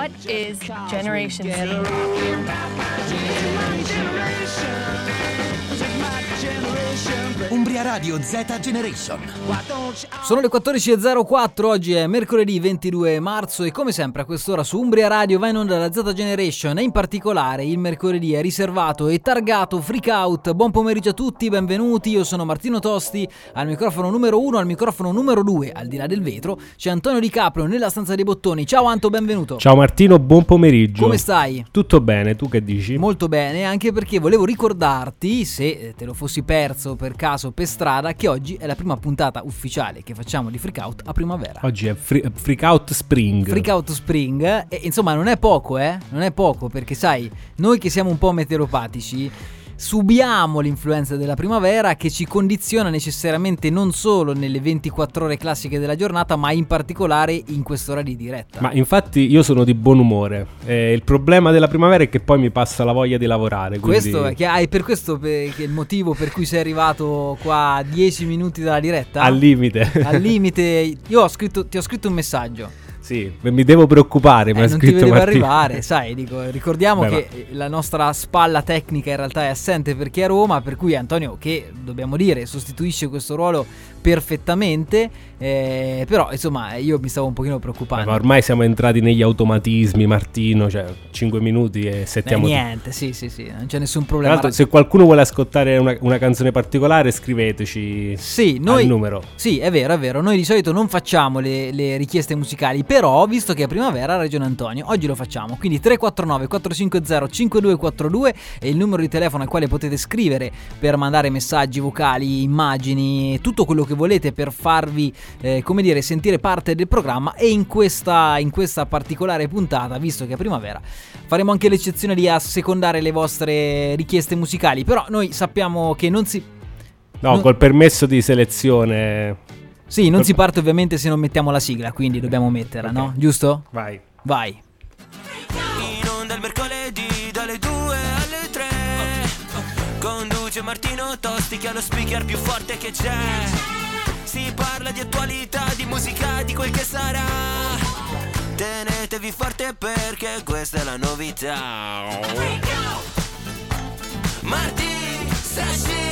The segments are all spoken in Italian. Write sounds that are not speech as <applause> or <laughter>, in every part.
What is Generation Z? Umbria Radio Z Generation. Sono le 14.04, oggi è mercoledì 22 marzo e come sempre a quest'ora su Umbria Radio va in onda la Z Generation e in particolare il mercoledì è riservato e targato Freak Out. Buon pomeriggio a tutti, benvenuti, io sono Martino Tosti, al microfono numero 1, al microfono numero 2, al di là del vetro, c'è Antonio Di Caprio nella stanza dei bottoni. Ciao Anto, benvenuto. Ciao Martino, buon pomeriggio. Come stai? Tutto bene, tu che dici? Molto bene, anche perché volevo ricordarti, se te lo fossi perso per caso per strada, che oggi è la prima puntata ufficiale che facciamo di Freak Out a primavera. Oggi è free, Freak Out Spring. Freak Out Spring, e insomma non è poco, eh? Non è poco perché sai, noi che siamo un po' meteoropatici subiamo l'influenza della primavera che ci condiziona necessariamente non solo nelle 24 ore classiche della giornata, ma in particolare in quest'ora di diretta. Ma infatti io sono di buon umore. Eh, il problema della primavera è che poi mi passa la voglia di lavorare. Quindi... Questo è, che, ah, è per questo che è il motivo per cui sei arrivato qua a 10 minuti dalla diretta? Al limite. Al <laughs> limite. Io ho scritto, ti ho scritto un messaggio. Sì, mi devo preoccupare, ma eh, non scritto ti vedevo Martino. arrivare, sai, dico, ricordiamo Beh, che la nostra spalla tecnica in realtà è assente perché è a Roma, per cui Antonio, che dobbiamo dire, sostituisce questo ruolo perfettamente, eh, però insomma io mi stavo un pochino Beh, preoccupando. ma ormai siamo entrati negli automatismi, Martino, cioè 5 minuti e Eh, settiamo tutto. niente, sì, sì, sì, non c'è nessun Tra problema. l'altro, se qualcuno vuole ascoltare una, una canzone particolare, scriveteci Sì, noi, al numero. Sì, è vero, è vero. Noi di solito non facciamo le, le richieste musicali, però visto che è primavera, ha ragione Antonio, oggi lo facciamo. Quindi 349 450 5242 è il numero di telefono al quale potete scrivere per mandare messaggi vocali, immagini, tutto quello che volete per farvi, eh, come dire, sentire parte del programma. E in questa, in questa particolare puntata, visto che è primavera, faremo anche l'eccezione di assecondare le vostre richieste musicali. Però noi sappiamo che non si... No, Non- col permesso di selezione. Sì, non si parte ovviamente se non mettiamo la sigla, quindi dobbiamo metterla, Ok. no? Giusto? Vai. Vai. In onda il mercoledì dalle 2 alle 3 Conduce Martino Tosti che è lo speaker più forte che c'è Si parla di attualità, di musica, di quel che sarà Tenetevi forte perché questa è la novità Marti, Sashi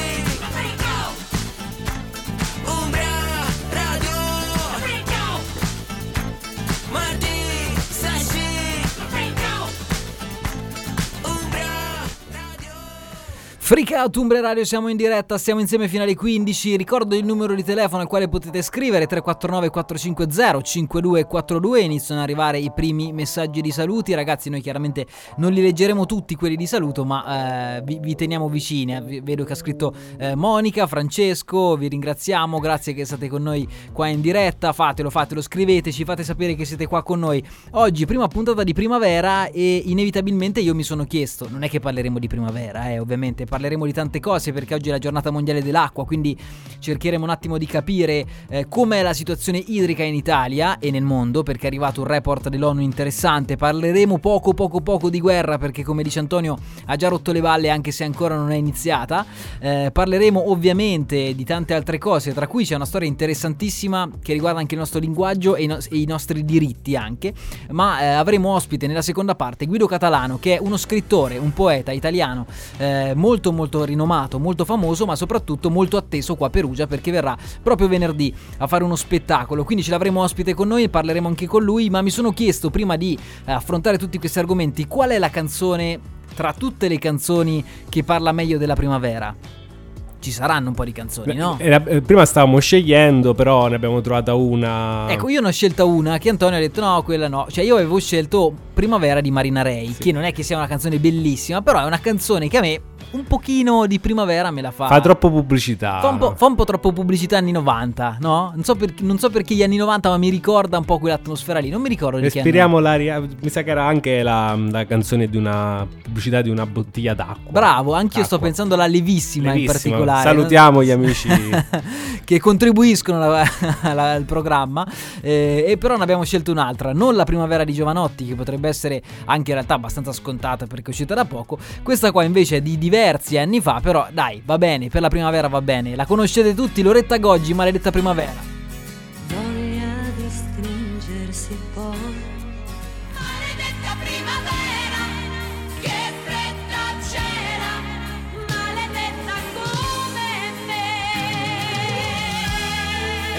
Freak Out Umbre Radio, siamo in diretta, stiamo insieme fino alle 15. Ricordo il numero di telefono al quale potete scrivere 349 450 5242. Iniziano ad arrivare i primi messaggi di saluti. Ragazzi, noi chiaramente non li leggeremo tutti quelli di saluto, ma eh, vi, vi teniamo vicini. Eh, Vedo che ha scritto eh, Monica, Francesco, vi ringraziamo, grazie che state con noi qua in diretta. Fatelo, fatelo, scriveteci, fate sapere che siete qua con noi. Oggi, prima puntata di primavera e inevitabilmente io mi sono chiesto, non è che parleremo di primavera, eh, ovviamente, parleremo di tante cose perché oggi è la giornata mondiale dell'acqua, quindi cercheremo un attimo di capire eh, com'è la situazione idrica in Italia e nel mondo, perché è arrivato un report dell'ONU interessante. Parleremo poco poco poco di guerra perché come dice Antonio ha già rotto le balle anche se ancora non è iniziata. Eh, parleremo ovviamente di tante altre cose, tra cui c'è una storia interessantissima che riguarda anche il nostro linguaggio e i, no- e i nostri diritti anche, ma eh, avremo ospite nella seconda parte Guido Catalano che è uno scrittore, un poeta italiano eh, molto molto rinomato, molto famoso, ma soprattutto molto atteso qua a Perugia perché verrà proprio venerdì a fare uno spettacolo, quindi ce l'avremo ospite con noi e parleremo anche con lui, ma mi sono chiesto prima di eh, affrontare tutti questi argomenti qual è la canzone tra tutte le canzoni che parla meglio della primavera. Ci saranno un po' di canzoni, no? Eh, prima stavamo scegliendo, però ne abbiamo trovata una. Ecco, io ne ho scelta una che Antonio ha detto no, quella no. Cioè io avevo scelto Primavera di Marina Ray, che non è che sia una canzone bellissima, però è una canzone che a me un pochino di primavera me la fa. Fa troppo pubblicità. Fa un, po', fa un po' troppo pubblicità anni 90, no? Non so, per- non so perché gli anni 90, ma mi ricorda un po' quell'atmosfera lì. Non mi ricordo di. Respiriamo l'aria. Mi sa che era anche la, la canzone di una pubblicità di una bottiglia d'acqua. Bravo, anch'io sto Acqua. pensando alla Levissima, in Levissima. Particolare. Salutiamo gli amici. <laughs> che contribuiscono alla- <laughs> alla- al programma. eh, e però ne abbiamo scelto un'altra, non la primavera di Giovanotti, che potrebbe essere anche in realtà abbastanza scontata perché è uscita da poco. Questa qua invece è di diversi anni fa, però dai, va bene, per la primavera va bene. La conoscete tutti, Loretta Goggi, maledetta primavera.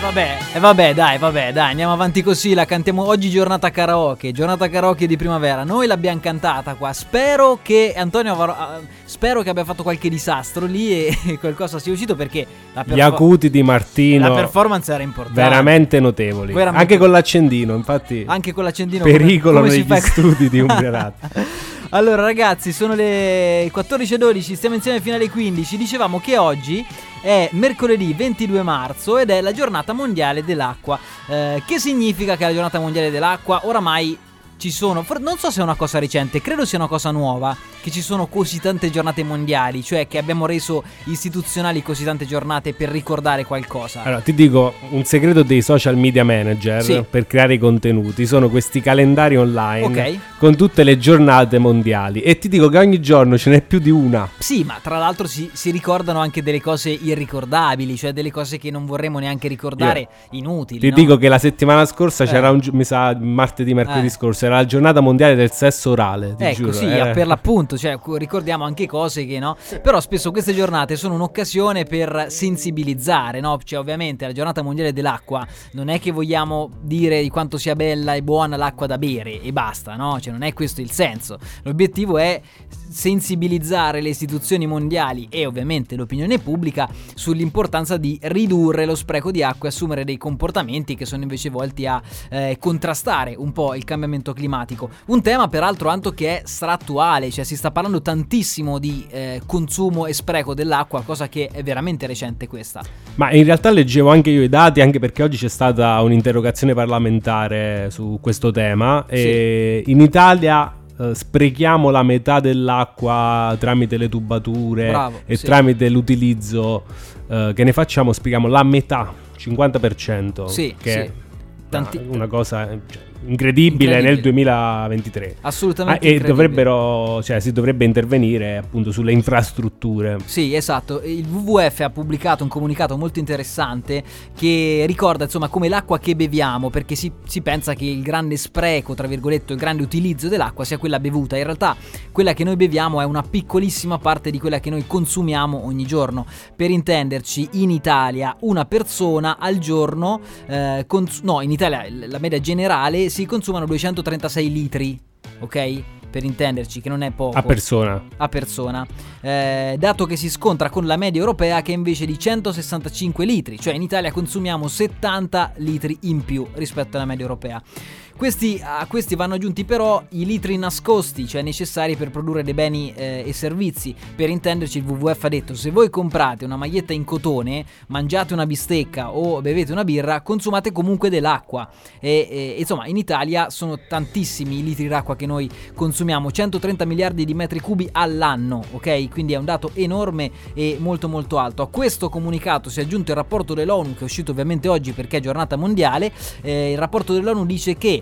Vabbè, e vabbè, dai, vabbè, dai, andiamo avanti così, la cantiamo oggi giornata karaoke, giornata karaoke di primavera. Noi l'abbiamo cantata qua. Spero che Antonio uh, spero che abbia fatto qualche disastro lì e <laughs> qualcosa sia uscito perché la perfor- Gli acuti di Martino La performance era importante. Veramente notevoli. Veramente anche con l'accendino, infatti. Anche con l'accendino pericolo come, come negli studi di Umbrerati. <laughs> Allora ragazzi, sono le 14.12, stiamo insieme fino alle 15. Dicevamo che oggi è mercoledì 22 marzo ed è la giornata mondiale dell'acqua. Eh, che significa che è la giornata mondiale dell'acqua? Oramai ci sono, non so se è una cosa recente, credo sia una cosa nuova, che ci sono così tante giornate mondiali, cioè che abbiamo reso istituzionali così tante giornate per ricordare qualcosa. Allora, ti dico, un segreto dei social media manager sì. per creare i contenuti sono questi calendari online okay. con tutte le giornate mondiali e ti dico che ogni giorno ce n'è più di una. Sì, ma tra l'altro si, si ricordano anche delle cose irricordabili, cioè delle cose che non vorremmo neanche ricordare, Io. inutili. Ti no? dico che la settimana scorsa eh. c'era un, mi sa, martedì, mercoledì eh. scorso, era la giornata mondiale del sesso orale. Ti ecco, giuro, sì, eh. per l'appunto, cioè ricordiamo anche cose che no. Però spesso queste giornate sono un'occasione per sensibilizzare, no? Cioè, ovviamente la giornata mondiale dell'acqua non è che vogliamo dire di quanto sia bella e buona l'acqua da bere e basta, no? Cioè, non è questo il senso. L'obiettivo è sensibilizzare le istituzioni mondiali e ovviamente l'opinione pubblica sull'importanza di ridurre lo spreco di acqua e assumere dei comportamenti che sono invece volti a eh, contrastare un po' il cambiamento climatico. Un tema peraltro Anto che è strattuale, cioè si sta parlando tantissimo di eh, consumo e spreco dell'acqua, cosa che è veramente recente questa. Ma in realtà leggevo anche io i dati, anche perché oggi c'è stata un'interrogazione parlamentare su questo tema e in Italia Uh, sprechiamo la metà dell'acqua tramite le tubature Bravo, e sì. tramite l'utilizzo uh, che ne facciamo, sprechiamo la metà, 50%. Sì, che sì. è Tanti... una cosa... Cioè, incredibile, incredibile, nel 2023. Assolutamente. Ah, e dovrebbero, cioè, si dovrebbe intervenire appunto sulle infrastrutture. Sì, esatto. Il WWF ha pubblicato un comunicato molto interessante che ricorda insomma come l'acqua che beviamo, perché si, si pensa che il grande spreco, tra virgolette, il grande utilizzo dell'acqua sia quella bevuta. In realtà quella che noi beviamo è una piccolissima parte di quella che noi consumiamo ogni giorno. Per intenderci, in Italia una persona al giorno, eh, cons- no, in Italia la media generale si consumano 236 litri, ok? Per intenderci, che non è poco. A persona. A persona. Eh, dato che si scontra con la media europea che è invece di 165 litri, cioè in Italia consumiamo 70 litri in più rispetto alla media europea. Questi, a questi vanno aggiunti però i litri nascosti, cioè necessari per produrre dei beni eh, e servizi. Per intenderci, il WWF ha detto: se voi comprate una maglietta in cotone, mangiate una bistecca o bevete una birra, consumate comunque dell'acqua. E, e insomma, in Italia sono tantissimi i litri d'acqua che noi consumiamo, 130 miliardi di metri cubi all'anno, ok? Quindi è un dato enorme e molto molto alto. A questo comunicato si è aggiunto il rapporto dell'ONU, che è uscito ovviamente oggi perché è giornata mondiale. Eh, il rapporto dell'ONU dice che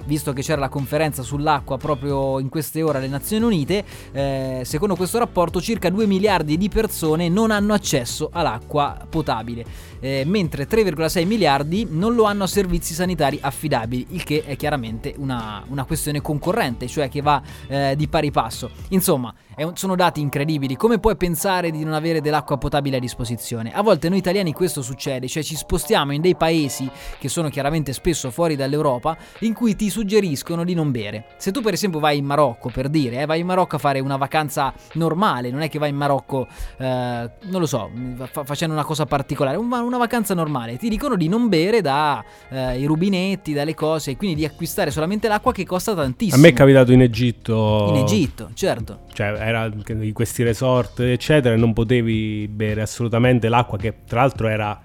visto che c'era la conferenza sull'acqua proprio in queste ore alle Nazioni Unite, eh, secondo questo rapporto circa 2 miliardi di persone non hanno accesso all'acqua potabile, eh, mentre 3,6 miliardi non lo hanno a servizi sanitari affidabili, il che è chiaramente una, una questione concorrente, cioè che va eh, di pari passo. Insomma, un, sono dati incredibili, come puoi pensare di non avere dell'acqua potabile a disposizione? A volte noi italiani questo succede, cioè ci spostiamo in dei paesi che sono chiaramente spesso fuori dall'Europa, in cui ti suggeriscono di non bere. Se tu per esempio vai in Marocco, per dire, eh, vai in Marocco a fare una vacanza normale, non è che vai in Marocco, eh, non lo so, fa- facendo una cosa particolare, una, una, vacanza normale, ti dicono di non bere dai eh, rubinetti, dalle cose, e quindi di acquistare solamente l'acqua che costa tantissimo. A me è capitato in Egitto. In Egitto, certo. Cioè, era di questi resort, eccetera, e non potevi bere assolutamente l'acqua che tra l'altro era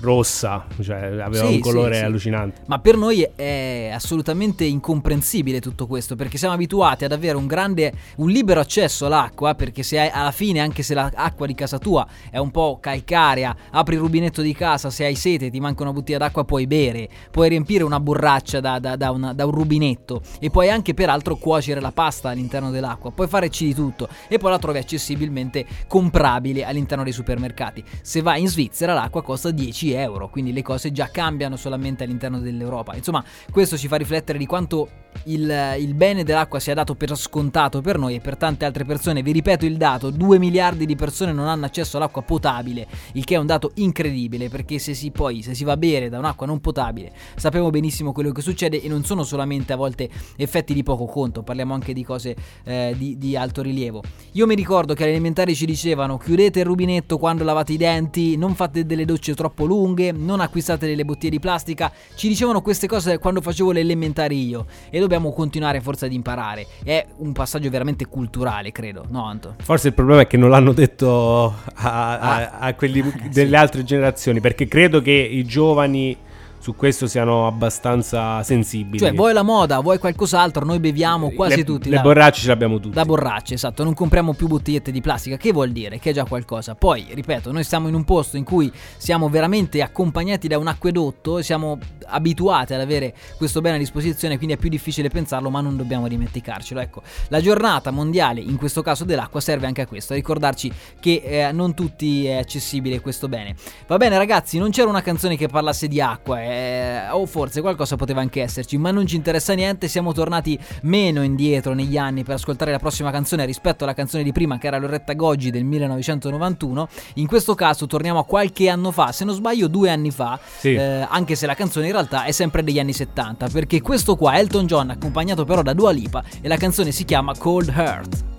rossa, cioè aveva sì, un colore sì, allucinante. Ma per noi è assolutamente incomprensibile tutto questo, perché siamo abituati ad avere un grande, un libero accesso all'acqua, perché se hai, alla fine, anche se l'acqua di casa tua è un po' calcarea, apri il rubinetto di casa, se hai sete e ti manca una bottiglia d'acqua puoi bere, puoi riempire una borraccia da, da, da, una, da un rubinetto e puoi anche peraltro cuocere la pasta all'interno dell'acqua, puoi farci di tutto e poi la trovi accessibilmente comprabile all'interno dei supermercati. Se vai in Svizzera l'acqua costa 10 10 euro, quindi le cose già cambiano solamente all'interno dell'Europa. Insomma, questo ci fa riflettere di quanto il, il, bene dell'acqua sia dato per scontato per noi e per tante altre persone. Vi ripeto il dato, 2 miliardi di persone non hanno accesso all'acqua potabile, il che è un dato incredibile perché se si poi se si va a bere da un'acqua non potabile, sappiamo benissimo quello che succede e non sono solamente a volte effetti di poco conto, parliamo anche di cose eh, di, di alto rilievo. Io mi ricordo che alle elementari ci dicevano chiudete il rubinetto quando lavate i denti, non fate delle docce troppo lunghe, non acquistate delle bottiglie di plastica, ci dicevano queste cose quando facevo le elementari io e dobbiamo continuare forse ad imparare. È un passaggio veramente culturale, credo, no Anto? Forse il problema è che non l'hanno detto a, a, a quelli <laughs> delle sì. altre generazioni, perché credo che i giovani su questo siano abbastanza sensibili. Cioè, vuoi la moda, vuoi qualcos'altro, noi beviamo quasi le, tutti. Le da, borracce ce le abbiamo tutte. Da borracce, esatto, non compriamo più bottigliette di plastica, che vuol dire? Che è già qualcosa. Poi, ripeto, noi siamo in un posto in cui siamo veramente accompagnati da un acquedotto e siamo abituati ad avere questo bene a disposizione, quindi è più difficile pensarlo, ma non dobbiamo dimenticarcelo. Ecco, la giornata mondiale, in questo caso dell'acqua, serve anche a questo, a ricordarci che eh, non tutti è accessibile questo bene. Va bene ragazzi, non c'era una canzone che parlasse di acqua, eh, o forse qualcosa poteva anche esserci, ma non ci interessa niente, siamo tornati meno indietro negli anni per ascoltare la prossima canzone rispetto alla canzone di prima che era Loretta Goggi del 1991. In questo caso torniamo a qualche anno fa, se non sbaglio due anni fa, sì. eh, anche se la canzone in realtà è sempre degli anni 70, perché questo qua è Elton John accompagnato però da Dua Lipa e la canzone si chiama Cold Heart.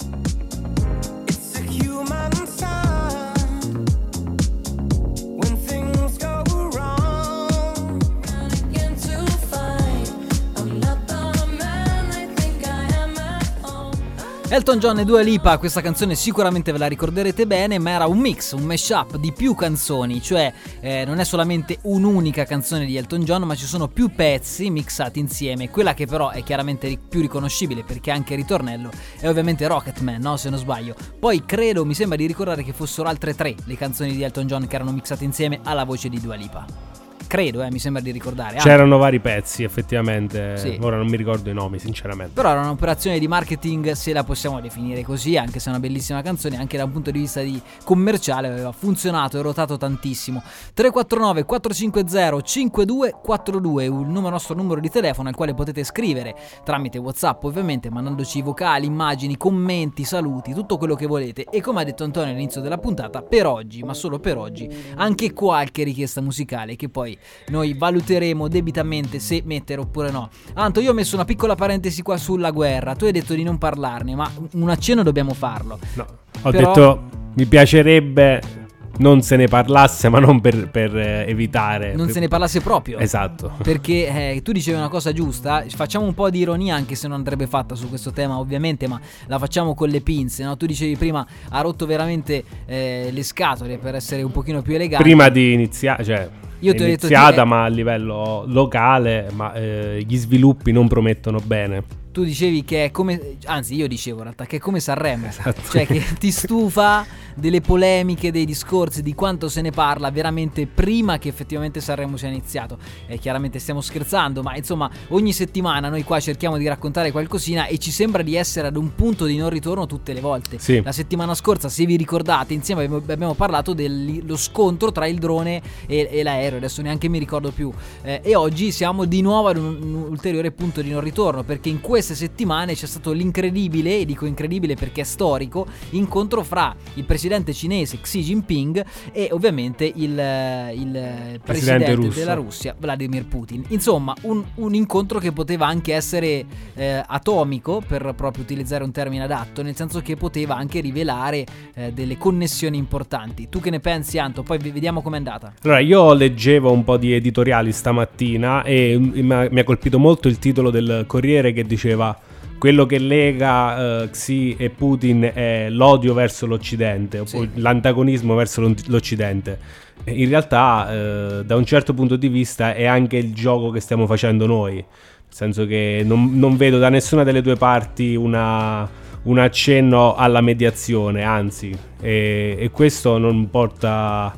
Elton John e Dua Lipa, questa canzone sicuramente ve la ricorderete bene, ma era un mix, un mashup di più canzoni, cioè eh, non è solamente un'unica canzone di Elton John, ma ci sono più pezzi mixati insieme. Quella che però è chiaramente più riconoscibile perché anche il ritornello è ovviamente Rocketman, no? Se non sbaglio. Poi credo, mi sembra di ricordare che fossero altre tre le canzoni di Elton John che erano mixate insieme alla voce di Dua Lipa credo, eh, mi sembra di ricordare. C'erano vari pezzi, effettivamente. Sì. Ora non mi ricordo i nomi, sinceramente. Però era un'operazione di marketing, se la possiamo definire così, anche se è una bellissima canzone, anche da un punto di vista di commerciale aveva funzionato e rotato tantissimo. 349 450 5242 il nostro numero di telefono al quale potete scrivere tramite WhatsApp, ovviamente, mandandoci vocali, immagini, commenti, saluti, tutto quello che volete. E come ha detto Antonio all'inizio della puntata, per oggi, ma solo per oggi, anche qualche richiesta musicale che poi noi valuteremo debitamente se mettere oppure no. Anto, io ho messo una piccola parentesi qua sulla guerra, tu hai detto di non parlarne, ma un accenno dobbiamo farlo. No, ho Però... detto mi piacerebbe non se ne parlasse, ma non per, per eh, evitare. Non per... se ne parlasse proprio. Esatto. <laughs> Perché eh, tu dicevi una cosa giusta, facciamo un po' di ironia, anche se non andrebbe fatta su questo tema, ovviamente, ma la facciamo con le pinze. No? Tu dicevi prima, ha rotto veramente eh, le scatole per essere un pochino più elegante. Prima di iniziare, cioè io ti ho detto, ma a livello locale, ma eh, gli sviluppi non promettono bene tu dicevi che è come, anzi io dicevo in realtà che è come Sanremo, esatto. cioè che ti stufa delle polemiche, dei discorsi, di quanto se ne parla veramente prima che effettivamente Sanremo sia iniziato. E chiaramente stiamo scherzando, ma insomma ogni settimana noi qua cerchiamo di raccontare qualcosina e ci sembra di essere ad un punto di non ritorno tutte le volte. Sì. La settimana scorsa, se vi ricordate, insieme abbiamo parlato dello scontro tra il drone e, e l'aereo, adesso neanche mi ricordo più. Eh, e oggi siamo di nuovo ad un, un ulteriore punto di non ritorno, perché in questo queste settimane c'è stato l'incredibile, e dico incredibile perché è storico, incontro fra il presidente cinese Xi Jinping e ovviamente il, il presidente, presidente della Russia Vladimir Putin. Insomma, un, un, incontro che poteva anche essere eh, atomico, per proprio utilizzare un termine adatto, nel senso che poteva anche rivelare eh, delle connessioni importanti. Tu che ne pensi, Anto? Poi vediamo com'è andata. Allora, io leggevo un po' di editoriali stamattina e mi ha colpito molto il titolo del Corriere che diceva diceva quello che lega uh, Xi e Putin è l'odio verso l'Occidente, sì. l'antagonismo verso l'Occidente. In realtà, uh, da un certo punto di vista, è anche il gioco che stiamo facendo noi. Nel senso che non, non vedo da nessuna delle due parti una, un accenno alla mediazione, anzi, e, e questo non porta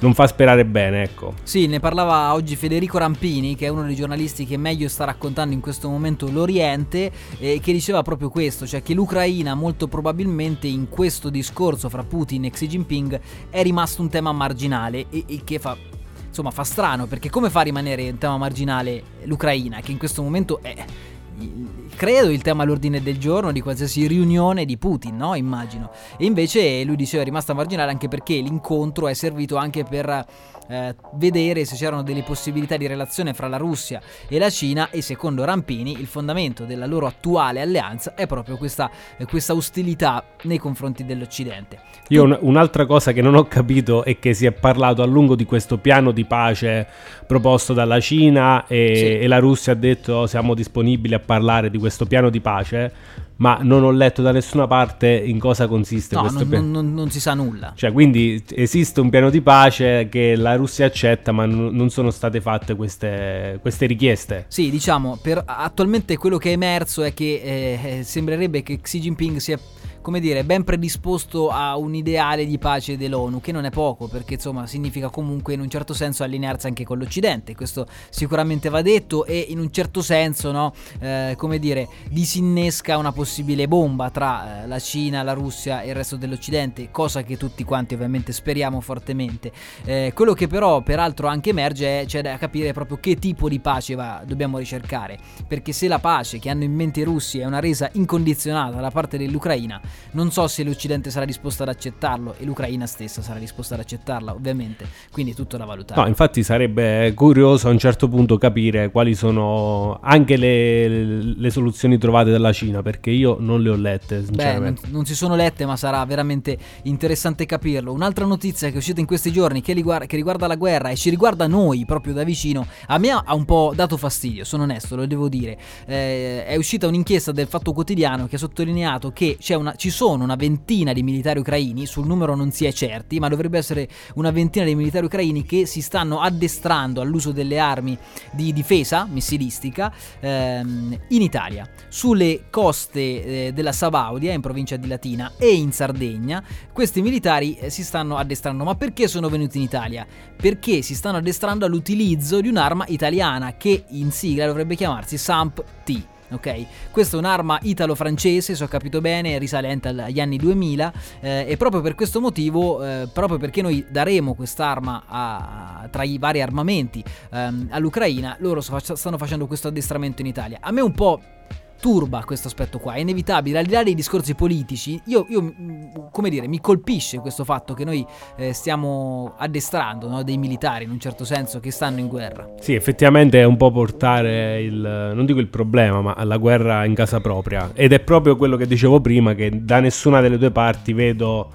non fa sperare bene, ecco. Sì, ne parlava oggi Federico Rampini, che è uno dei giornalisti che meglio sta raccontando in questo momento l'Oriente, e che diceva proprio questo, cioè che l'Ucraina molto probabilmente in questo discorso fra Putin e Xi Jinping è rimasto un tema marginale e, e che fa insomma fa strano perché come fa a rimanere in tema marginale l'Ucraina che in questo momento è credo il tema all'ordine del giorno di qualsiasi riunione di Putin, no? Immagino. E invece lui diceva è rimasta marginale anche perché l'incontro è servito anche per eh, vedere se c'erano delle possibilità di relazione fra la Russia e la Cina e secondo Rampini il fondamento della loro attuale alleanza è proprio questa, eh, questa ostilità nei confronti dell'Occidente. Io un, un'altra cosa che non ho capito è che si è parlato a lungo di questo piano di pace proposto dalla Cina e, sì. e la Russia ha detto siamo disponibili a parlare di questo piano di pace ma non ho letto da nessuna parte in cosa consiste no, questo non, piano. Non, non, si sa nulla. Cioè, quindi esiste un piano di pace che la Russia accetta, ma n- non sono state fatte queste, queste richieste. Sì, diciamo, per, attualmente quello che è emerso è che eh, sembrerebbe che Xi Jinping sia come dire, ben predisposto a un ideale di pace dell'ONU, che non è poco, perché insomma significa comunque in un certo senso allinearsi anche con l'Occidente, questo sicuramente va detto e in un certo senso, no, eh, come dire, disinnesca una possibile bomba tra eh, la Cina, la Russia e il resto dell'Occidente, cosa che tutti quanti ovviamente speriamo fortemente. Eh, quello che però peraltro anche emerge è c'è da capire proprio che tipo di pace va, dobbiamo ricercare, perché se la pace che hanno in mente i russi è una resa incondizionata da parte dell'Ucraina, non so se l'Occidente sarà disposto ad accettarlo e l'Ucraina stessa sarà disposta ad accettarla, ovviamente. Quindi è tutto da valutare. No, infatti sarebbe curioso a un certo punto capire quali sono anche le, le soluzioni trovate dalla Cina, perché io non le ho lette, sinceramente. Beh, non, non, si sono lette, ma sarà veramente interessante capirlo. Un'altra notizia che è uscita in questi giorni che riguarda, che riguarda la guerra e ci riguarda noi proprio da vicino, a me ha un po' dato fastidio, sono onesto, lo devo dire. Eh, è uscita un'inchiesta del Fatto Quotidiano che ha sottolineato che una, ci sono una ventina di militari ucraini, sul numero non si è certi, ma dovrebbe essere una ventina di militari ucraini che si stanno addestrando all'uso delle armi di difesa missilistica ehm, in Italia, sulle coste eh, della Sabaudia, in provincia di Latina, e in Sardegna. Questi militari eh, si stanno addestrando, ma perché sono venuti in Italia? Perché si stanno addestrando all'utilizzo di un'arma italiana che in sigla dovrebbe chiamarsi SAMP-T ok? Questa è un'arma italo-francese, se ho capito bene, risalente agli anni 2000 eh, e proprio per questo motivo, eh, proprio perché noi daremo quest'arma a, tra i vari armamenti ehm, all'Ucraina, loro stanno facendo questo addestramento in Italia. A me un po' turba questo aspetto qua, è inevitabile, al di là dei discorsi politici, io, io mm, come dire, mi colpisce questo fatto che noi eh, stiamo addestrando no, dei militari in un certo senso che stanno in guerra. Sì, effettivamente è un po' portare il, non dico il problema, ma la guerra in casa propria ed è proprio quello che dicevo prima, che da nessuna delle due parti vedo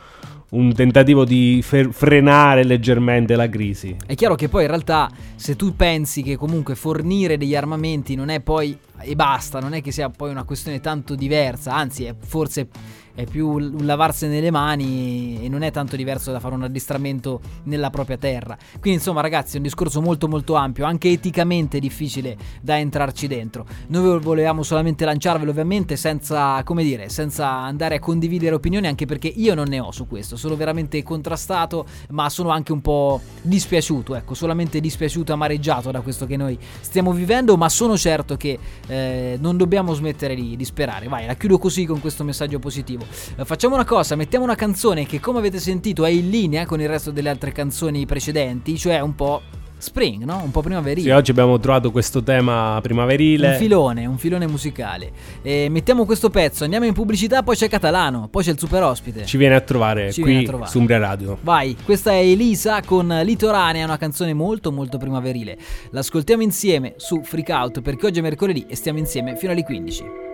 un tentativo di fer- frenare leggermente la crisi. È chiaro che poi in realtà se tu pensi che comunque fornire degli armamenti non è poi e basta, non è che sia poi una questione tanto diversa, anzi è forse è più un lavarsene le mani e non è tanto diverso da fare un addestramento nella propria terra. Quindi insomma ragazzi è un discorso molto molto ampio, anche eticamente difficile da entrarci dentro. Noi volevamo solamente lanciarvelo ovviamente senza, come dire, senza andare a condividere opinioni anche perché io non ne ho su questo, sono veramente contrastato ma sono anche un po' dispiaciuto, ecco, solamente dispiaciuto, amareggiato da questo che noi stiamo vivendo, ma sono certo che eh, non dobbiamo smettere di, di sperare. Vai, la chiudo così con questo messaggio positivo positivo. Eh, facciamo una cosa, mettiamo una canzone che come avete sentito è in linea con il resto delle altre canzoni precedenti, cioè un po' spring, no? Un po' primaverile. Sì, oggi abbiamo trovato questo tema primaverile. Un filone, un filone musicale. E mettiamo questo pezzo, andiamo in pubblicità, poi c'è Catalano, poi c'è il super ospite. Ci viene a trovare Ci qui a trovare. su Umbria Radio. Vai, questa è Elisa con Litoranea, una canzone molto molto primaverile. L'ascoltiamo insieme su Freak Out perché oggi è mercoledì e stiamo insieme fino alle 15.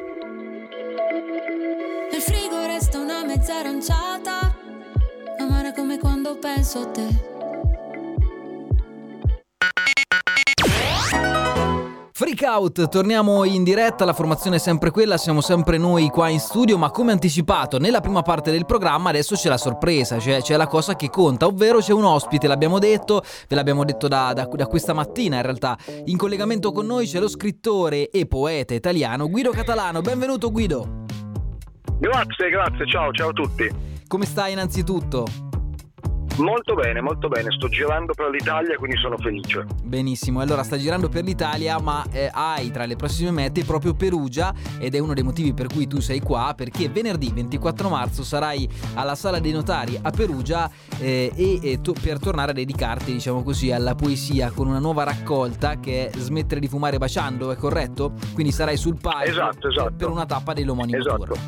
Penso a te. Freak Out, torniamo in diretta, la formazione è sempre quella, siamo sempre noi qua in studio, ma come anticipato nella prima parte del programma adesso c'è la sorpresa, cioè c'è la cosa che conta, ovvero c'è un ospite, l'abbiamo detto, ve l'abbiamo detto da, da, da questa mattina in realtà, in collegamento con noi c'è lo scrittore e poeta italiano Guido Catalano, benvenuto Guido! Grazie, grazie, ciao, ciao a tutti. Come stai innanzitutto? Molto bene, molto bene, sto girando per l'Italia quindi sono felice. Benissimo, allora sta girando per l'Italia ma eh, hai tra le prossime mete proprio Perugia ed è uno dei motivi per cui tu sei qua perché venerdì 24 marzo sarai alla Sala dei Notari a Perugia eh, e, e to- per tornare a dedicarti diciamo così alla poesia con una nuova raccolta che è Smettere di fumare baciando, è corretto? Quindi sarai sul palco Esatto, esatto. per una tappa dell'omonimo Esatto. tour.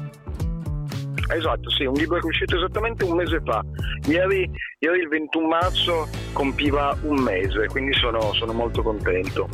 Esatto, sì, un libro che è uscito esattamente un mese fa. Ieri, ieri il 21 marzo compiva un mese, quindi sono, sono molto contento.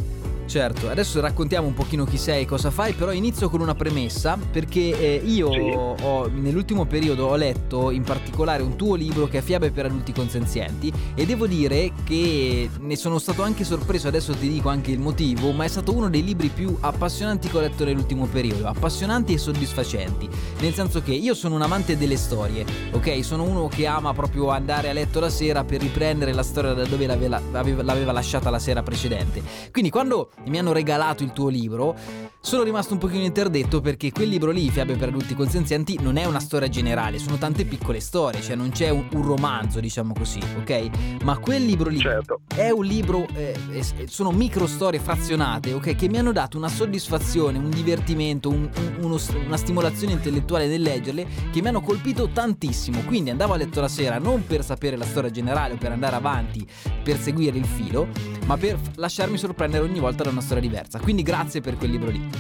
Certo, adesso raccontiamo un pochino chi sei e cosa fai, però inizio con una premessa perché eh, io Sì. ho, nell'ultimo periodo ho letto in particolare un tuo libro che è Fiabe per adulti consenzienti e devo dire che ne sono stato anche sorpreso, adesso ti dico anche il motivo, ma è stato uno dei libri più appassionanti che ho letto nell'ultimo periodo, appassionanti e soddisfacenti, nel senso che io sono un amante delle storie, ok? Sono uno che ama proprio andare a letto la sera per riprendere la storia da dove l'aveva, l'aveva- l'aveva lasciata la sera precedente. Quindi quando mi hanno regalato il tuo libro, sono rimasto un pochino interdetto perché quel libro lì, Fiabe per adulti consenzienti, non è una storia generale, sono tante piccole storie, cioè non c'è un, un romanzo, diciamo così, ok? Ma quel libro lì Certo. è un libro, eh, sono micro storie frazionate, ok? Che mi hanno dato una soddisfazione, un divertimento, un- un- uno- una stimolazione intellettuale nel leggerle che mi hanno colpito tantissimo. Quindi andavo a letto la sera non per sapere la storia generale o per andare avanti, per seguire il filo, ma per lasciarmi sorprendere ogni volta da una storia diversa. Quindi grazie per quel libro lì.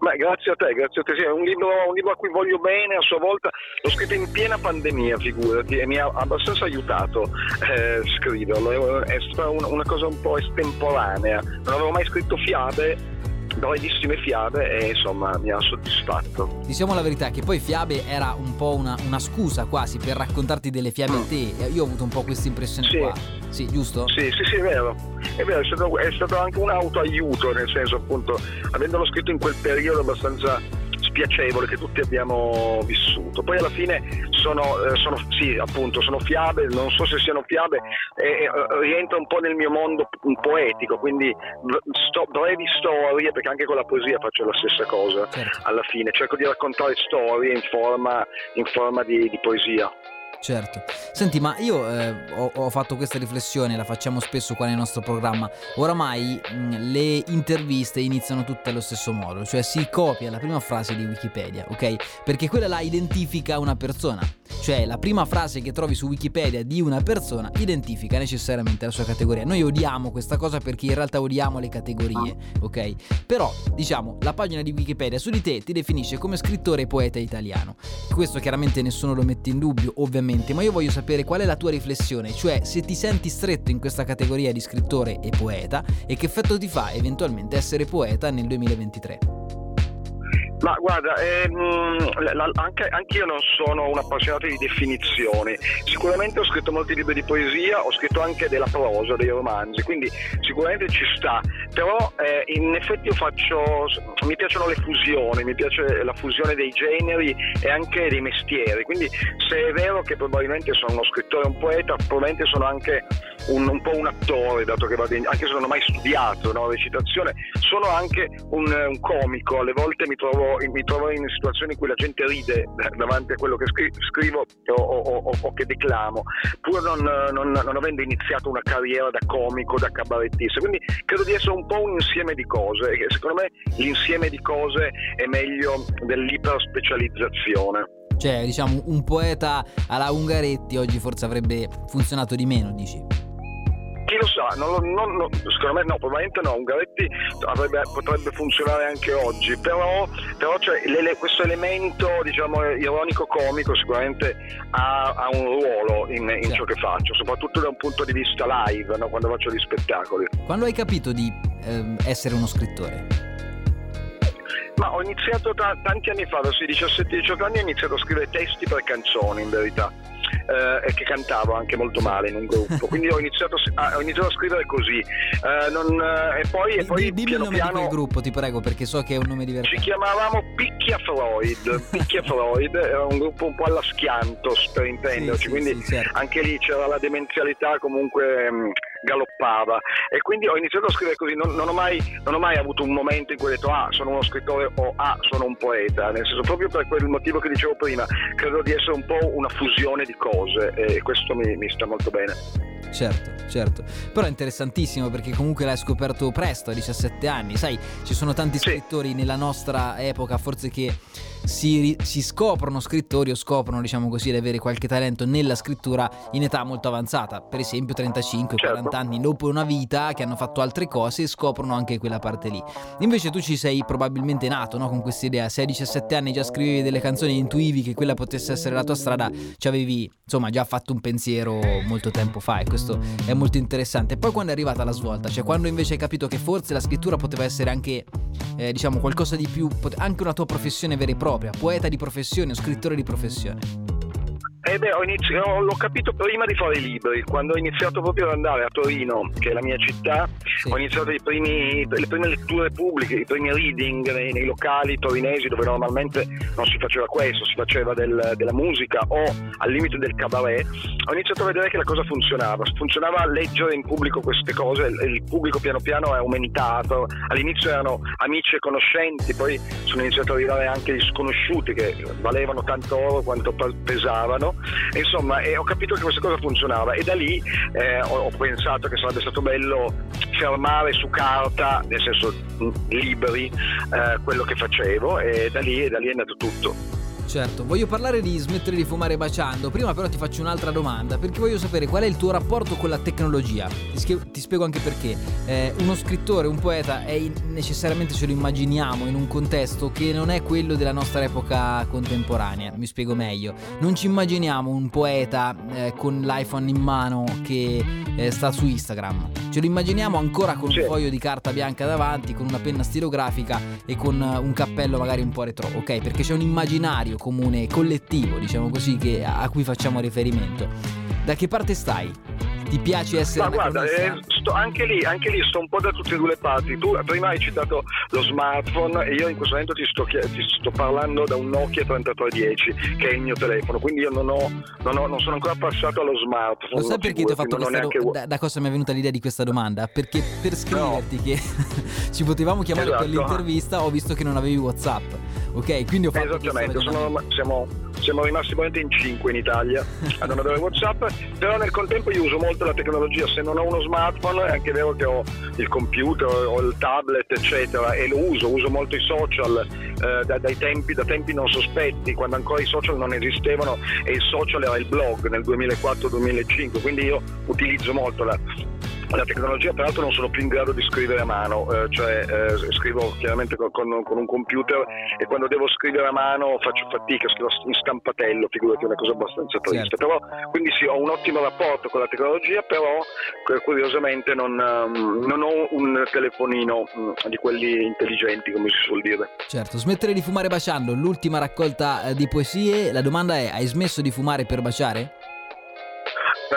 Beh, grazie a te, grazie a te. Sì, è un libro, un libro a cui voglio bene, a sua volta l'ho scritto in piena pandemia, figurati, e mi ha abbastanza aiutato eh, scriverlo. È stata una, una cosa un po' estemporanea. Non avevo mai scritto fiabe, brevidissime fiabe, e insomma mi ha soddisfatto. Diciamo la verità che poi Fiabe era un po' una, una scusa quasi per raccontarti delle fiabe a te. Io ho avuto un po' questa impressione Sì. qua. Sì, giusto? Sì, sì, sì, è vero. È vero, è stato, è stato anche un autoaiuto, nel senso appunto, avendolo scritto in quel periodo abbastanza spiacevole che tutti abbiamo vissuto. Poi alla fine sono, eh, sono sì, appunto, sono fiabe, non so se siano fiabe, e, e, rientra un po' nel mio mondo poetico, quindi sto- brevi storie, perché anche con la poesia faccio la stessa cosa Certo. alla fine, cerco di raccontare storie in forma, in forma di, di poesia. Certo. Senti, ma io eh, ho, ho fatto questa riflessione, la facciamo spesso qua nel nostro programma. Oramai mh, le interviste iniziano tutte allo stesso modo, cioè si copia la prima frase di Wikipedia, ok? Perché quella là identifica una persona. Cioè la prima frase che trovi su Wikipedia di una persona identifica necessariamente la sua categoria. Noi odiamo questa cosa perché in realtà odiamo le categorie, ok? Però, diciamo, la pagina di Wikipedia su di te ti definisce come scrittore e poeta italiano. Questo chiaramente nessuno lo mette in dubbio, ovviamente, ma io voglio sapere qual è la tua riflessione, cioè se ti senti stretto in questa categoria di scrittore e poeta e che effetto ti fa eventualmente essere poeta nel 2023. Ma guarda, ehm, la- la- anche io non sono un appassionato di definizioni. Sicuramente ho scritto molti libri di poesia, ho scritto anche della prosa, dei romanzi, quindi sicuramente ci sta. Però eh, in effetti io faccio. mi piacciono le fusioni, mi piace la fusione dei generi e anche dei mestieri. Quindi se è vero che probabilmente sono uno scrittore un poeta, probabilmente sono anche un, un po' un attore, dato che vado in- anche se non ho mai studiato no, recitazione, sono anche un, un comico. Alle volte mi trovo, mi trovo in situazioni in cui la gente ride davanti a quello che scri- scrivo o, o- o- o che declamo, pur non, non- non avendo iniziato una carriera da comico, da cabarettista. Quindi credo di essere un po' un insieme di cose e secondo me l'insieme di cose è meglio dell'iperspecializzazione. Cioè, diciamo, un poeta alla Ungaretti oggi forse avrebbe funzionato di meno, dici? Chi lo sa, non lo- non- non- secondo me no, probabilmente no, Ungaretti avrebbe- potrebbe funzionare anche oggi, però, però c'è l'ele- questo elemento diciamo ironico comico sicuramente ha, ha un ruolo in, in Certo. ciò che faccio, soprattutto da un punto di vista live, no, quando faccio gli spettacoli. Quando hai capito di ehm, essere uno scrittore? Ma ho iniziato ta- tanti anni fa, verso i 17-18 anni ho iniziato a scrivere testi per canzoni in verità. Eh, e che cantavo anche molto male in un gruppo <laughs> quindi ho iniziato, a s- a, ho iniziato a scrivere così Eh, non- eh, e poi, e poi dimmi piano il nome piano di quel gruppo, ti prego, perché so che è un nome Ci divertente. chiamavamo Picchia Freud, Picchia Freud <laughs> era un gruppo un po' alla Schiantos per intenderci, Sì, sì, quindi sì, certo. anche lì c'era la demenzialità comunque mh, galoppava e quindi ho iniziato a scrivere così, non, non, ho mai, non, ho mai, avuto un momento in cui ho detto ah sono uno scrittore o ah sono un poeta, nel senso proprio per quel motivo che dicevo prima, credo di essere un po' una fusione di cose e questo mi, mi sta molto bene. Certo, certo. Però è interessantissimo perché comunque l'hai scoperto presto, a 17 anni. Sai, ci sono tanti Sì. scrittori nella nostra epoca, forse che si, si scoprono scrittori o scoprono, diciamo così, di avere qualche talento nella scrittura in età molto avanzata. Per esempio 35, Certo. 40 anni dopo una vita che hanno fatto altre cose e scoprono anche quella parte lì. Invece tu ci sei probabilmente nato, no? Con questa idea. Se a 17 anni già scrivevi delle canzoni e intuivi che quella potesse essere la tua strada, ci avevi, insomma, già fatto un pensiero molto tempo fa e questo è molto interessante. Poi quando è arrivata la svolta, cioè quando invece hai capito che forse la scrittura poteva essere anche, eh, diciamo, qualcosa di più, anche una tua professione vera e propria, poeta di professione o scrittore di professione. Eh beh, ho inizi- ho- l'ho capito prima di fare i libri, quando ho iniziato proprio ad andare a Torino, che è la mia città, Sì. ho iniziato primi- le prime letture pubbliche, i primi reading nei, nei locali torinesi dove normalmente non si faceva questo, si faceva del- della musica o al limite del cabaret, ho iniziato a vedere che la cosa funzionava, funzionava leggere in pubblico queste cose, il, il pubblico piano piano è aumentato, all'inizio erano amici e conoscenti, poi sono iniziati ad arrivare anche gli sconosciuti che valevano tanto oro quanto pe- pesavano, insomma e ho capito che questa cosa funzionava e da lì eh, ho, ho pensato che sarebbe stato bello fermare su carta, nel senso liberi, eh, quello che facevo e da lì, da lì è andato tutto. Certo, voglio parlare di smettere di fumare baciando. Prima però ti faccio un'altra domanda, perché voglio sapere qual è il tuo rapporto con la tecnologia. Ti, schie- ti spiego anche perché. Eh, uno scrittore, un poeta, è in- necessariamente ce lo immaginiamo in un contesto che non è quello della nostra epoca contemporanea. Mi spiego meglio. Non ci immaginiamo un poeta eh, con l'iPhone in mano che eh, sta su Instagram. Ce lo immaginiamo ancora con un foglio di carta bianca davanti, con una penna stilografica e con eh, un cappello magari un po' retro, ok? Perché c'è un immaginario comune, collettivo, diciamo così, che- a cui facciamo riferimento. Da che parte stai? Ti piace essere Ma guarda, eh, sto- anche, lì, anche lì sto un po' da tutte e due le parti. Tu prima hai citato lo smartphone e io in questo momento ti sto, ti sto parlando da un Nokia 3310 che è il mio telefono, quindi io non, ho, non, ho- non sono ancora passato allo smartphone. Lo sai perché ti ho fatto questa neanche- Da, da cosa mi è venuta l'idea di questa domanda? Perché per scriverti che <laughs> ci potevamo chiamare per Esatto. l'intervista ho visto che non avevi WhatsApp. Ok, quindi ho fatto Esattamente, sono- siamo, siamo rimasti veramente in 5 in Italia a non avere Whatsapp, però nel contempo io uso molto la tecnologia, se non ho uno smartphone è anche vero che ho il computer, ho il tablet eccetera e lo uso, uso molto i social eh, da, dai tempi, da tempi non sospetti, quando ancora i social non esistevano e il social era il blog nel 2004-2005, quindi io utilizzo molto la, la tecnologia, peraltro non sono più in grado di scrivere a mano, eh, cioè eh, scrivo chiaramente con, con- con un computer e quando devo scrivere a mano faccio fatica, scrivo in stampatello, figurati, è una cosa abbastanza triste. Certo. Però quindi sì, ho un ottimo rapporto con la tecnologia, però curiosamente non, ehm, non ho un telefonino mm, di quelli intelligenti, come si suol dire. Certo, smettere di fumare baciando, l'ultima raccolta eh, di poesie. La domanda è: hai smesso di fumare per baciare?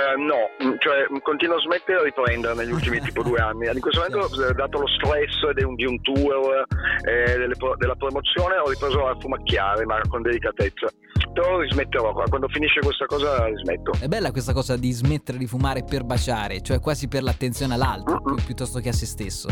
Eh, no, mm, cioè mm, continuo a smettere e riprendere negli ultimi <laughs> tipo due anni. In questo momento, eh, dato lo stress di un, di un tour, eh, pro- della promozione, ho ripreso a fumacchiare, ma con delicatezza. Però rismetterò, quando finisce questa cosa rismetto. È bella questa cosa di smettere di fumare per baciare, cioè quasi per l'attenzione all'altro Mm-mm. pi- piuttosto che a se stesso.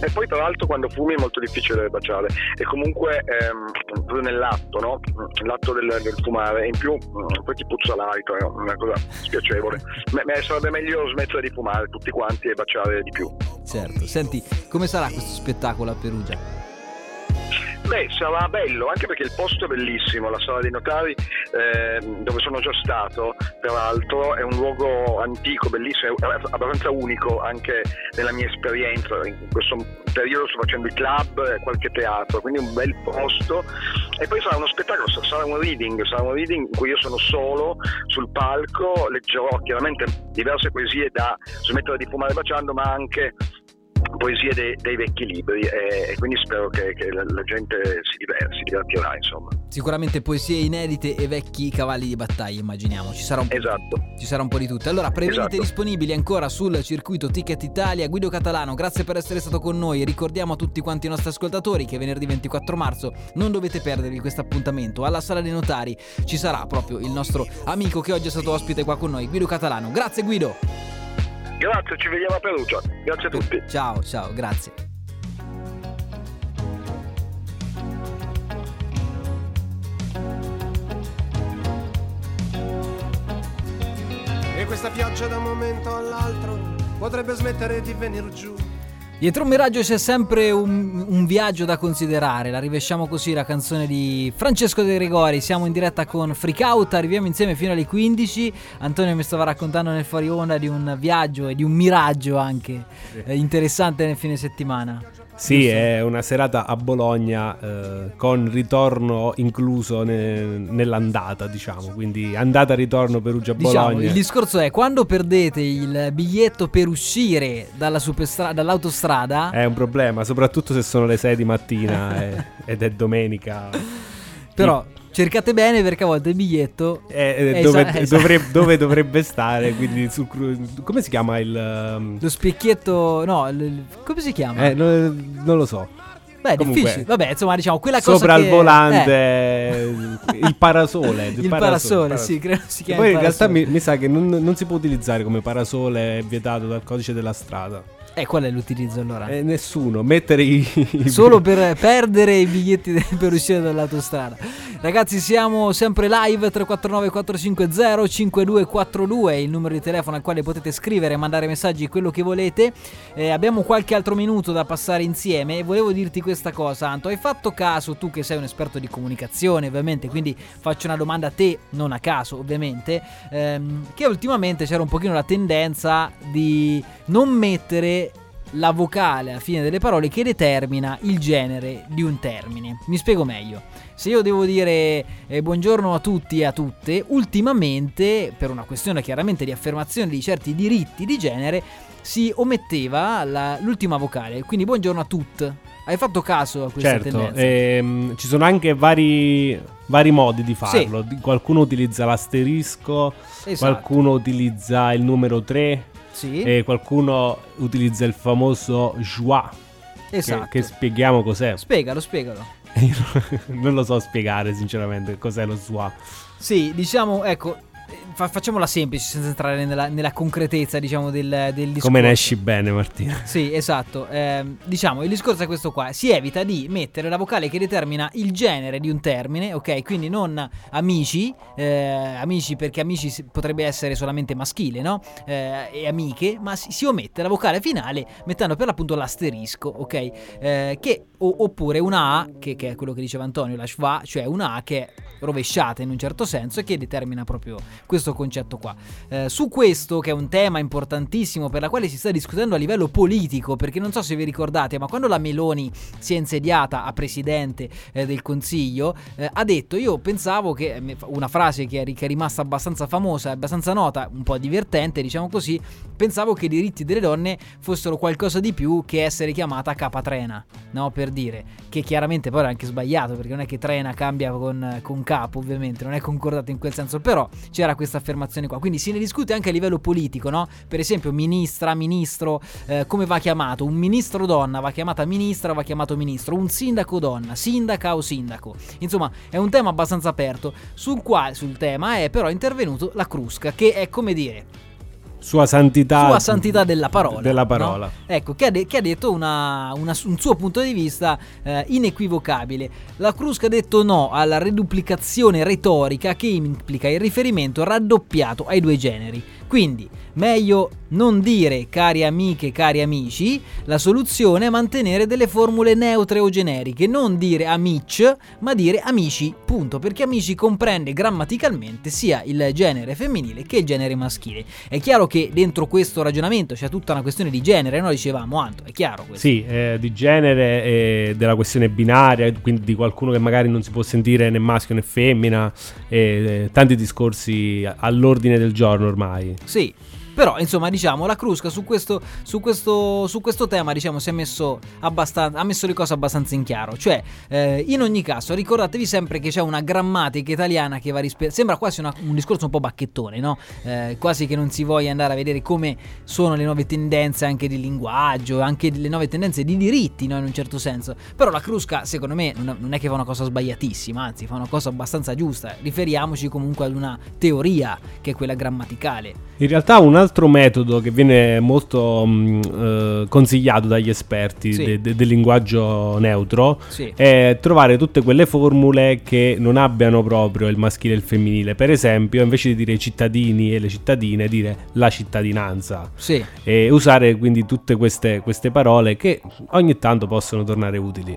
E poi tra l'altro quando fumi è molto difficile baciare e comunque ehm, proprio nell'atto, no? L'atto del, del fumare in più mm, poi ti puzza l'alito, è una cosa spiacevole. Me- me- sarebbe meglio smettere di fumare tutti quanti e baciare di più. Certo. Senti, come sarà questo spettacolo a Perugia? Beh, sarà bello, anche perché il posto è bellissimo, la sala dei notari, eh, dove sono già stato, peraltro, è un luogo antico, bellissimo, abbastanza unico anche nella mia esperienza. In questo periodo sto facendo i club e qualche teatro, quindi un bel posto. E poi sarà uno spettacolo, sarà un reading, sarà un reading in cui io sono solo sul palco, leggerò chiaramente diverse poesie da smettere di fumare baciando, ma anche poesie dei, dei vecchi libri e, e quindi spero che, che la, la gente si, diver- si divertirà insomma Sicuramente poesie inedite e vecchi cavalli di battaglia, immaginiamo. Ci sarà un po' Esatto. Ci sarà un po' di tutto. Allora, prevenite Esatto. disponibili ancora sul circuito Ticket Italia. Guido Catalano, grazie per essere stato con noi. Ricordiamo a tutti quanti i nostri ascoltatori che venerdì 24 marzo non dovete perdervi questo appuntamento. Alla sala dei notari ci sarà proprio il nostro amico che oggi è stato ospite qua con noi, Guido Catalano. Grazie Guido. Grazie, ci vediamo a Perugia. Grazie a tutti. Ciao, ciao, grazie. E questa pioggia da un momento all'altro potrebbe smettere di venir giù. Dietro un miraggio c'è sempre un, un, viaggio da considerare, la rivesciamo così la canzone di Francesco De Gregori, siamo in diretta con Freak Out, arriviamo insieme fino alle 15, Antonio mi stava raccontando nel fuori onda di un viaggio e di un miraggio anche eh, interessante nel fine settimana. Sì, Giusto. è una serata a Bologna eh, con ritorno incluso ne, nell'andata, diciamo, quindi andata ritorno Perugia-Bologna. Diciamo, il discorso è quando perdete il biglietto per uscire dalla superstra- dall'autostrada... È un problema, soprattutto se sono le 6 di mattina <laughs> e, ed è domenica. Però cercate bene perché a volte il biglietto eh, è dove, esa- <laughs> dovrebbe, <laughs> dove, dovrebbe stare. Quindi sul, come si chiama il. Um... Lo specchietto. No, l- come si chiama? Eh, non, non lo so. Beh, è difficile. Vabbè, insomma, diciamo quella cosa. Sopra che... il volante, eh. il parasole. <laughs> Il, il parasole, parasole, sì, credo si chiami. Poi in realtà mi, mi, sa che non, non si può utilizzare come parasole, è vietato dal codice della strada. E eh, qual è l'utilizzo allora? Eh, nessuno, mettere i... <laughs> Solo per perdere i biglietti per uscire dall'autostrada. Ragazzi siamo sempre live 349 450 5242 il numero di telefono al quale potete scrivere, mandare messaggi, quello che volete. Eh, abbiamo qualche altro minuto da passare insieme e volevo dirti questa cosa Anto, hai fatto caso, tu che sei un esperto di comunicazione ovviamente, quindi faccio una domanda a te, non a caso ovviamente, ehm, che ultimamente c'era un pochino la tendenza di non mettere la vocale alla fine delle parole che determina il genere di un termine. Mi spiego meglio. Se io devo dire eh, buongiorno a tutti e a tutte, ultimamente, per una questione chiaramente di affermazione di certi diritti di genere, si ometteva la, l'ultima vocale, quindi buongiorno a tutti. Hai fatto caso a questa certo, tendenza? Ehm, ci sono anche vari, vari modi di farlo. Sì. Qualcuno utilizza l'asterisco, esatto. qualcuno utilizza il numero 3 sì. E qualcuno utilizza il famoso joie. Esatto. Che, che spieghiamo cos'è. Spiegalo, spiegalo. <laughs> non lo so spiegare sinceramente cos'è lo joie. Sì, diciamo, ecco, fa- facciamola semplice senza entrare nella, nella concretezza diciamo del, del, discorso. Come ne esci bene Martina? <laughs> Sì esatto. Eh, diciamo il discorso è questo qua. Si evita di mettere la vocale che determina il genere di un termine ok? Quindi non amici eh, amici perché amici potrebbe essere solamente maschile no? Eh, e amiche ma si, si, omette la vocale finale mettendo per l'appunto l'asterisco ok? Eh, che o, oppure una A che, che, è quello che diceva Antonio la schwa cioè una A che è rovesciata in un certo senso e che determina proprio questo concetto qua. Eh, su questo, che è un tema importantissimo per la quale si sta discutendo a livello politico, perché non so se vi ricordate, ma quando la Meloni si è insediata a presidente eh, del Consiglio, eh, ha detto: Io pensavo che eh, una frase che è, che è rimasta abbastanza famosa, abbastanza nota, un po' divertente, diciamo così. Pensavo che i diritti delle donne fossero qualcosa di più che essere chiamata capatrena, no? Per dire che chiaramente poi era anche sbagliato, perché non è che trena cambia con, con capo, ovviamente, non è concordato in quel senso, però c'era questa affermazione qua. Quindi se ne discute anche a livello politico, no? Per esempio, ministra, ministro, eh, come va chiamato? Un ministro donna va chiamata ministra va chiamato ministro? Un sindaco donna, sindaca o sindaco? Insomma, è un tema abbastanza aperto, sul quale sul tema è però intervenuto la Crusca, che è come dire sua santità, sua santità della parola. Della parola. No? Ecco, che ha, de- che ha detto una, una, un suo punto di vista eh, inequivocabile. La Crusca ha detto no alla reduplicazione retorica che implica il riferimento raddoppiato ai due generi. Quindi, meglio non dire cari amiche, cari amici, la soluzione è mantenere delle formule neutre o generiche, non dire amic, ma dire amici, punto, perché amici comprende grammaticalmente sia il genere femminile che il genere maschile. È chiaro che dentro questo ragionamento c'è tutta una questione di genere, noi dicevamo, Anto, è chiaro questo? Sì, eh, di genere e della questione binaria, quindi di qualcuno che magari non si può sentire né maschio né femmina, eh, tanti discorsi all'ordine del giorno ormai. Sì, però, insomma, diciamo, la Crusca su questo, su questo, su questo tema, diciamo, si è messo abbastanza, ha messo le cose abbastanza in chiaro. Cioè, eh, in ogni caso, ricordatevi sempre che c'è una grammatica italiana che va rispettata. Sembra quasi una, un discorso un po' bacchettone, no? Eh, quasi che non si voglia andare a vedere come sono le nuove tendenze anche di linguaggio, anche le nuove tendenze di diritti, no? In un certo senso. Però la Crusca, secondo me, non è che fa una cosa sbagliatissima, anzi, fa una cosa abbastanza giusta. Riferiamoci comunque ad una teoria che è quella grammaticale. In realtà un altro altro metodo che viene molto mh, eh, consigliato dagli esperti Sì. de- de- del linguaggio neutro Sì. è trovare tutte quelle formule che non abbiano proprio il maschile e il femminile. Per esempio, invece di dire i cittadini e le cittadine, dire la cittadinanza. Sì. E usare quindi tutte queste, queste parole che ogni tanto possono tornare utili.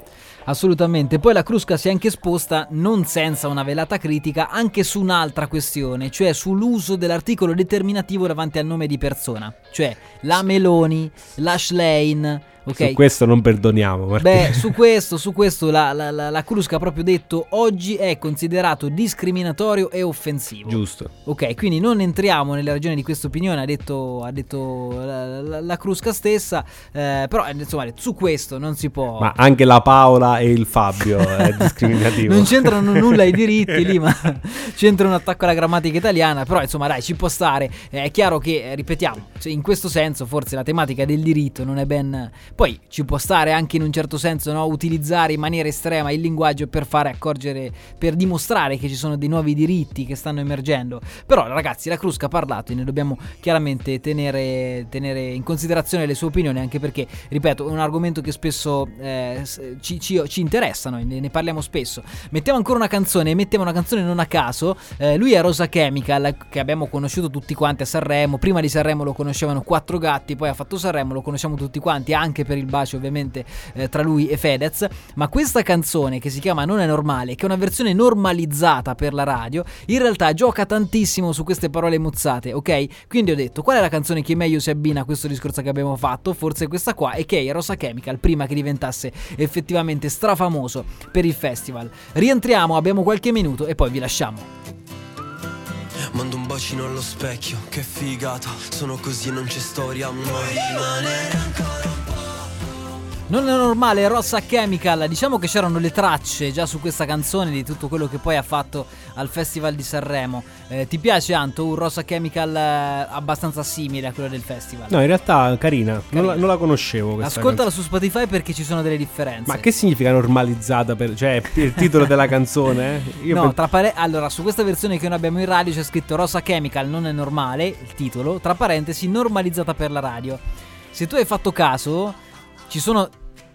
Assolutamente, poi la Crusca si è anche esposta, non senza una velata critica, anche su un'altra questione, cioè sull'uso dell'articolo determinativo davanti al nome di persona, cioè la Meloni, la Schlein, ok? Su questo non perdoniamo. Martina. Beh, su questo, su questo la, la, la, la Crusca ha proprio detto oggi è considerato discriminatorio e offensivo. Giusto. Ok, quindi non entriamo nelle ragioni di questa opinione, ha detto, ha detto la, la- Crusca stessa, eh, però insomma su questo non si può... Ma anche la Paola e il Fabio è <laughs> discriminativo. Non c'entrano <laughs> nulla i diritti lì, ma c'entra un attacco alla grammatica italiana. Però, insomma, dai, ci può stare. Eh, È chiaro che, eh, ripetiamo, cioè, in questo senso, forse la tematica del diritto non è ben. Poi ci può stare anche in un certo senso, no? Utilizzare in maniera estrema il linguaggio per fare accorgere, per dimostrare che ci sono dei nuovi diritti che stanno emergendo. Però, ragazzi, la Crusca ha parlato e ne dobbiamo chiaramente tenere, tenere in considerazione le sue opinioni, anche perché, ripeto, è un argomento che spesso eh, ci, ci- ci interessa, noi ne, ne parliamo spesso. Mettiamo ancora una canzone, mettiamo una canzone non a caso. Eh, lui è Rosa Chemical, che abbiamo conosciuto tutti quanti a Sanremo. Prima di Sanremo lo conoscevano quattro gatti, poi ha fatto Sanremo, lo conosciamo tutti quanti, anche per il bacio, ovviamente, eh, tra lui e Fedez. Ma questa canzone, che si chiama Non è normale, che è una versione normalizzata per la radio, in realtà gioca tantissimo su queste parole mozzate, ok? Quindi ho detto, qual è la canzone che meglio si abbina a questo discorso che abbiamo fatto? Forse questa qua, e che è Rosa Chemical, prima che diventasse effettivamente strafamoso per il festival. Rientriamo, abbiamo qualche minuto e poi vi lasciamo. Mando un bacino allo specchio, che figata Sono così non c'è storia Ma rimanere ancora un po' Non è normale, Rossa Chemical. Diciamo che c'erano le tracce già su questa canzone di tutto quello che poi ha fatto al Festival di Sanremo. Eh, ti piace Anto un Rossa Chemical eh, abbastanza simile a quello del festival? No, in realtà carina, Non, Carina. la, non la conoscevo questa Ascoltala canzone. su Spotify perché ci sono delle differenze. Ma che significa normalizzata? Per, cioè, il titolo della canzone? <laughs> Io no, pe- tra pare- allora su questa versione che noi abbiamo in radio c'è scritto Rosa Chemical non è normale, il titolo, tra parentesi normalizzata per la radio. Se tu hai fatto caso, ci sono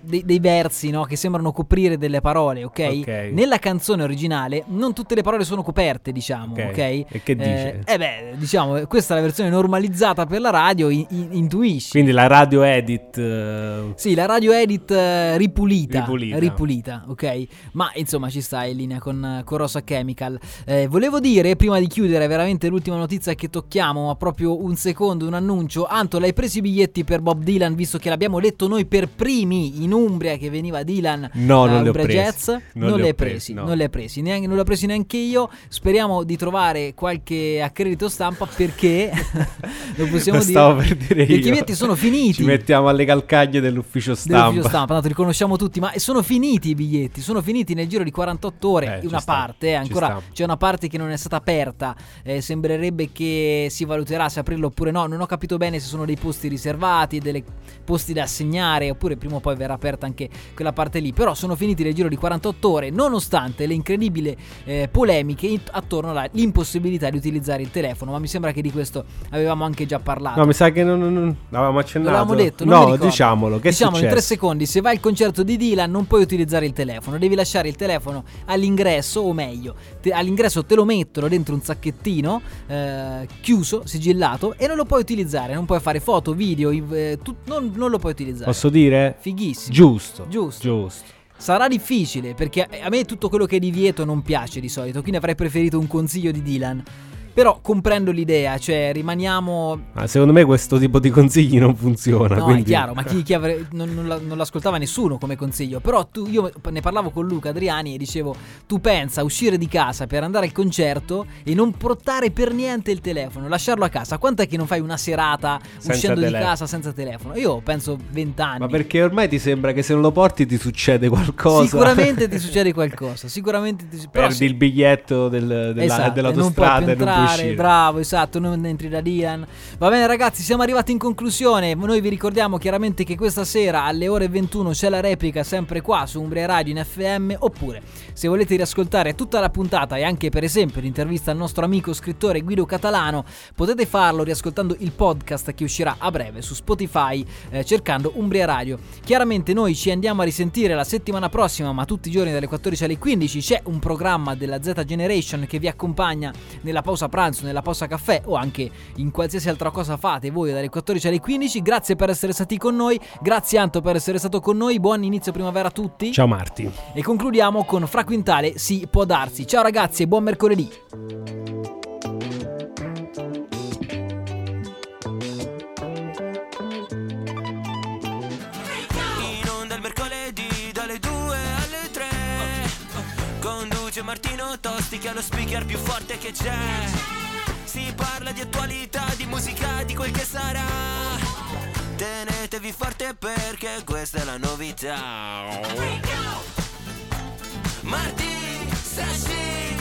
dei, dei versi no, che sembrano coprire delle parole, ok? Ok. Nella canzone originale non tutte le parole sono coperte, diciamo, ok? Ok. E che dice? Eh, eh beh, diciamo, questa è la versione normalizzata per la radio, in- in- intuisci. Quindi la radio edit. eh, Sì, la radio edit eh, ripulita, Ripulita. ripulita, ok? Ma insomma ci sta in linea con, con Rosa Chemical. Eh, volevo dire, prima di chiudere, veramente l'ultima notizia che tocchiamo, ma proprio un secondo, un annuncio. Anto, l'hai preso i biglietti per Bob Dylan, visto che l'abbiamo letto noi per primi in Umbria che veniva Dylan No, non ho Umbria presi. Jazz? Non Non, li ho presi, no. non li hai presi, neanche, non li ho presi neanche io. Speriamo di trovare qualche accredito stampa perché <laughs> lo possiamo lo dire. stavo per dire io. i biglietti sono finiti Ci mettiamo alle calcaglie dell'ufficio stampa. dell'ufficio stampa, tanto li conosciamo tutti, ma sono finiti i biglietti, sono finiti nel giro di 48 ore, Eh, una parte, eh, ancora c'è una parte che non è stata aperta, eh, sembrerebbe che si valuterà se aprirlo oppure no, non ho capito bene se sono dei posti riservati, dei posti da assegnare, oppure prima o poi verrà aperta anche quella parte lì, però sono finiti nel giro di 48 ore, nonostante le incredibili eh, polemiche attorno all'impossibilità di utilizzare il telefono, ma mi sembra che di questo avevamo anche già parlato. No, mi sa che non, non- non- l'avevamo accennato. L'avevamo detto, no, diciamolo. Che diciamolo in tre secondi. Se vai al concerto di Dylan, non puoi utilizzare il telefono. Devi lasciare il telefono all'ingresso, o meglio, te- all'ingresso te lo mettono dentro un sacchettino eh, chiuso, sigillato, e non lo puoi utilizzare. Non puoi fare foto, video, eh, tu- non, non lo puoi utilizzare. Posso dire? Fighissimo. Giusto. Giusto. Giusto. Sarà difficile perché a me tutto quello che è divieto non piace di solito, quindi avrei preferito un consiglio di Dylan. Però comprendo l'idea, cioè rimaniamo Ma secondo me questo tipo di consigli non funziona. No, quindi... è chiaro, ma chi, chi avre- non, non non l'ascoltava nessuno come consiglio. Però tu, io ne parlavo con Luca Adriani e dicevo: Tu pensa a uscire di casa per andare al concerto e non portare per niente il telefono, lasciarlo a casa. Quant'è che non fai una serata Senza uscendo di telefono. casa senza telefono? Io penso 20 anni. Ma perché ormai ti sembra che se non lo porti ti succede qualcosa? Sicuramente ti <laughs> succede qualcosa. Sicuramente ti però Perdi sì. il biglietto del, della, Esatto, dell'autostrada e non puoi fare. Bravo, esatto, non entri da Dylan. Va bene ragazzi, siamo arrivati in conclusione. Noi vi ricordiamo chiaramente che questa sera alle ore 21 c'è la replica sempre qua su Umbria Radio in FM. Oppure, se volete riascoltare tutta la puntata e anche per esempio l'intervista al nostro amico scrittore Guido Catalano, potete farlo riascoltando il podcast che uscirà a breve su Spotify eh, cercando Umbria Radio. Chiaramente noi ci andiamo a risentire la settimana prossima, ma tutti i giorni dalle 14 alle 15 c'è un programma della Z Generation che vi accompagna nella pausa pranzo, nella pausa caffè o anche in qualsiasi altra cosa fate voi dalle 14 alle 15. Grazie per essere stati con noi, grazie Anto per essere stato con noi, buon inizio primavera a tutti. Ciao Marti. E concludiamo con Fra Quintale, si può darsi. Ciao ragazzi e buon mercoledì. In onda il mercoledì dalle 2 alle 3 Conduce Martino Tosti che è lo speaker più forte che c'è. Si parla di attualità, di musica, di quel che sarà. Tenetevi forte perché questa è la novità. Marti, Sashi